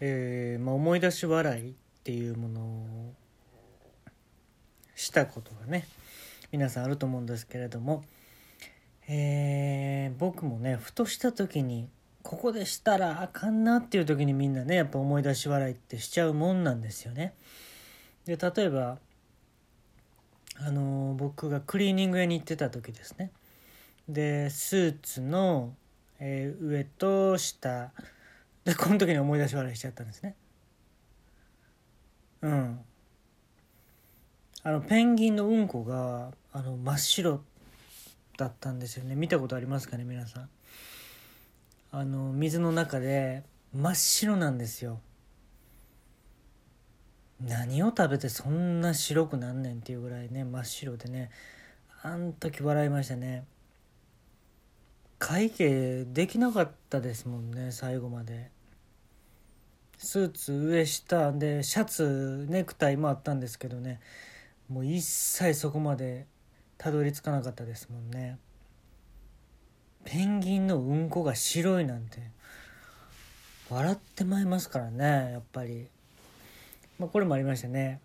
えーまあ、思い出し笑いっていうものをしたことがね皆さんあると思うんですけれども、えー僕もねふとした時にここでしたらあかんなっていう時にみんなねやっぱ思い出し笑いってしちゃうもんなんですよね。で例えばあの僕がクリーニング屋に行ってた時ですねでスーツの、えー上と下でこの時に思い出し笑いしちゃったんですね。うん。あのペンギンのうんこがあの真っ白だったんですよね。見たことありますかね皆さん。あの水の中で真っ白なんですよ。何を食べてそんな白くなんねんっていうぐらいね真っ白でね。あん時笑いましたね。会計できなかったですもんね最後まで。スーツ上下でシャツネクタイもあったんですけどね。もう一切そこまでたどり着かなかったですもんね。ペンギンのうんこが白いなんて。笑ってまいますからねやっぱり。まあこれもありましたね。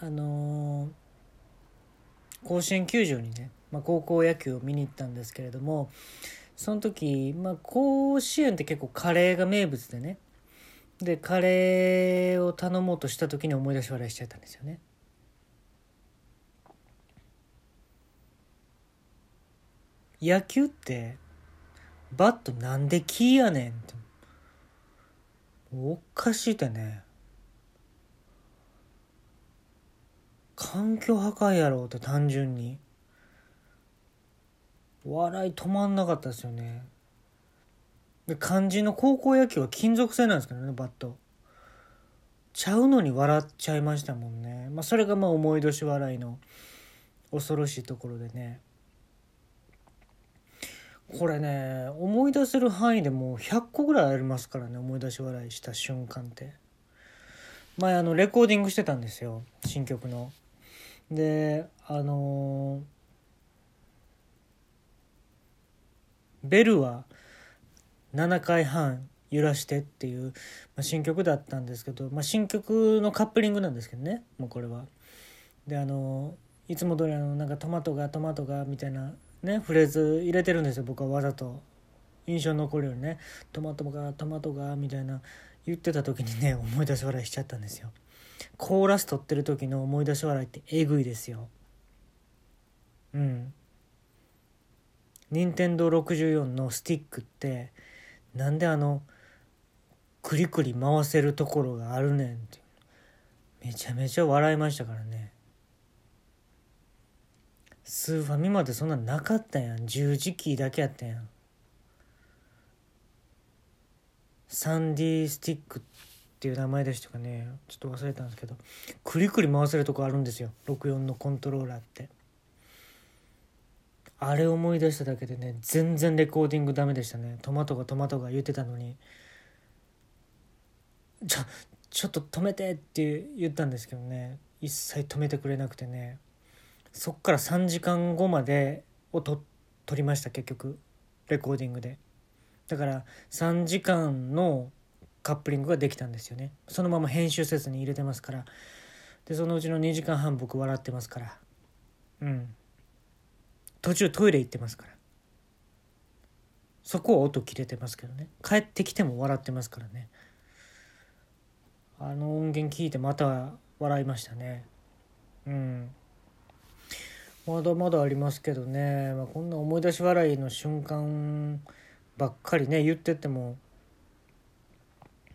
あのー甲子園球場にね、まあ、高校野球を見に行ったんですけれどもその時、まあ、甲子園って結構カレーが名物でねでカレーを頼もうとした時に思い出し笑いしちゃったんですよね。野球ってバットなんでキーやねんって。おかしいってね。環境破壊やろうって単純に。笑い止まんなかったですよね。で肝心の高校野球は金属製なんですけどねバット。ちゃうのに笑っちゃいましたもんね。まあそれがまあ思い出し笑いの恐ろしいところでね。これね思い出せる範囲でもう100個ぐらいありますからね思い出し笑いした瞬間って。前あのレコーディングしてたんですよ新曲の。であのーベルは7回半揺らしてっていう、まあ、新曲だったんですけど、まあ、新曲のカップリングなんですけどねもうこれは。であのいつも通りあのなんかトマトがトマトがみたいなねフレーズ入れてるんですよ僕はわざと。印象に残るようにね。トマトがトマトがみたいな言ってた時にね思い出し笑いしちゃったんですよ。コーラス取ってる時の思い出し笑いってえぐいですよ。うん。任天堂64のスティックってなんであのクリクリ回せるところがあるねんってめちゃめちゃ笑いましたからね。スーファミまでそんななかったやん。十字キーだけやったやん。サンディースティックっていう名前でしたかね。ちょっと忘れたんですけど。クリクリ回せるとこあるんですよ。64のコントローラーって。あれ思い出しただけでね全然レコーディングダメでしたね。トマトがトマトが言ってたのに。ちょちょっと止めてって言ったんですけどね。一切止めてくれなくてね。そっから3時間後までをと撮りました結局。レコーディングで。だから3時間のカップリングができたんですよね。そのまま編集せずに入れてますから。でそのうちの2時間半僕笑ってますから。うん。途中トイレ行ってますから。そこは音切れてますけどね。帰ってきても笑ってますからね。あの音源聞いてまた笑いましたね。うん。まだまだありますけどね、まあ、こんな思い出し笑いの瞬間ばっかりね言ってても、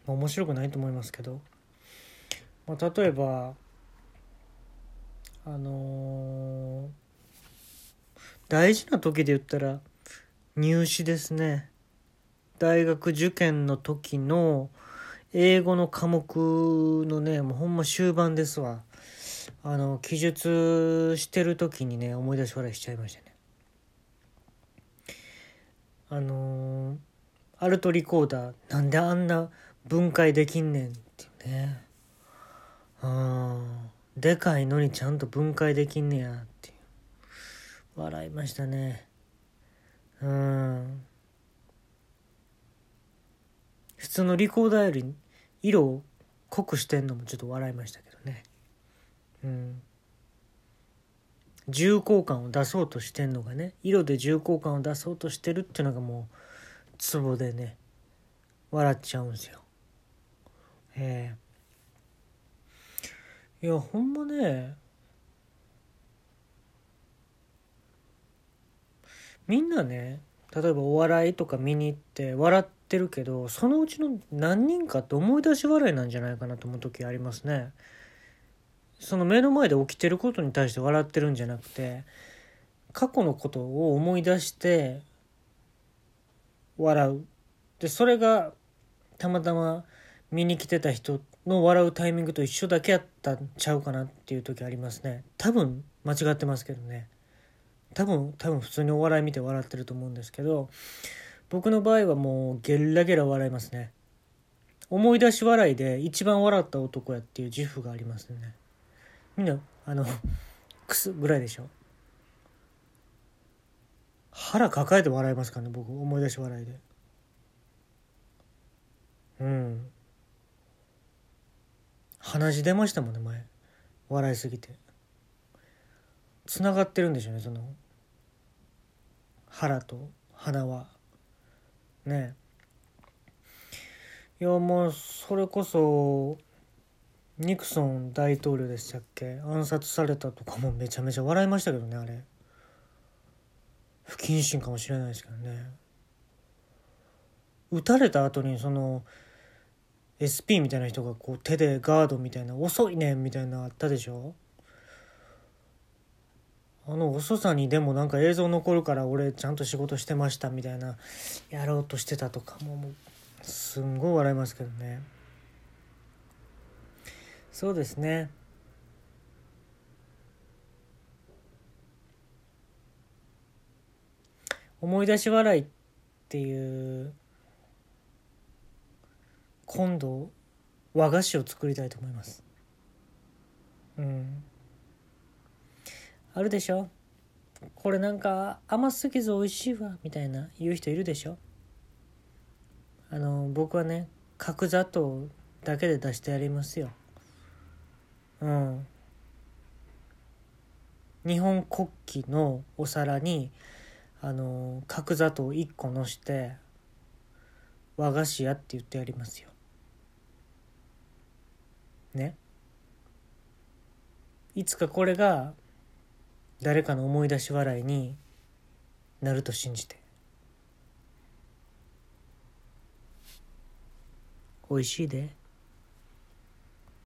まあ面白くないと思いますけど、まあ、例えばあのー大事な時で言ったら入試ですね。大学受験の時の英語の科目のねもうほんま終盤ですわ。あの記述してる時にね思い出し笑いしちゃいましたね。あのーアルトリコーダーなんであんな分解できんねんっていうね。うんでかいのにちゃんと分解できんねやっ笑いましたね。うん。普通のリコーダーより色を濃くしてんのもちょっと笑いましたけどね。うん。重厚感を出そうとしてんのがね色で重厚感を出そうとしてるっていうのがもうツボでね笑っちゃうんですよ。ええ。いやほんまねみんなね例えばお笑いとか見に行って笑ってるけどそのうちの何人かって思い出し笑いなんじゃないかなと思う時ありますね。その目の前で起きてることに対して笑ってるんじゃなくて過去のことを思い出して笑う。でそれがたまたま見に来てた人の笑うタイミングと一緒だけやったんちゃうかなっていう時ありますね。多分間違ってますけどね。多分多分普通にお笑い見て笑ってると思うんですけど僕の場合はもうゲラゲラ笑いますね。思い出し笑いで一番笑った男やっていう自負がありますね。みんなあの クスぐらいでしょ？腹抱えて笑いますからね僕思い出し笑いで。うん。鼻血出ましたもんね前。笑いすぎて。つながってるんでしょうねその腹と鼻は。ね。いやもうそれこそニクソン大統領でしたっけ？暗殺されたとかもめちゃめちゃ笑いましたけどねあれ。不謹慎かもしれないですけどね。撃たれた後にその SP みたいな人がこう手でガードみたいな遅いねんみたいなあったでしょ？あの遅さにでもなんか映像残るから俺ちゃんと仕事してましたみたいなやろうとしてたとかもうすんごい笑いますけどね。そうですね。思い出し笑いっていう今度和菓子を作りたいと思います。うん。あるでしょ？これなんか甘すぎず美味しいわみたいな言う人いるでしょ？あの僕はね角砂糖だけで出してやりますよ。うん。日本国旗のお皿にあの角砂糖1個のして和菓子屋って言ってやりますよ。ね？いつかこれが誰かの思い出し笑いになると信じて美味しいで。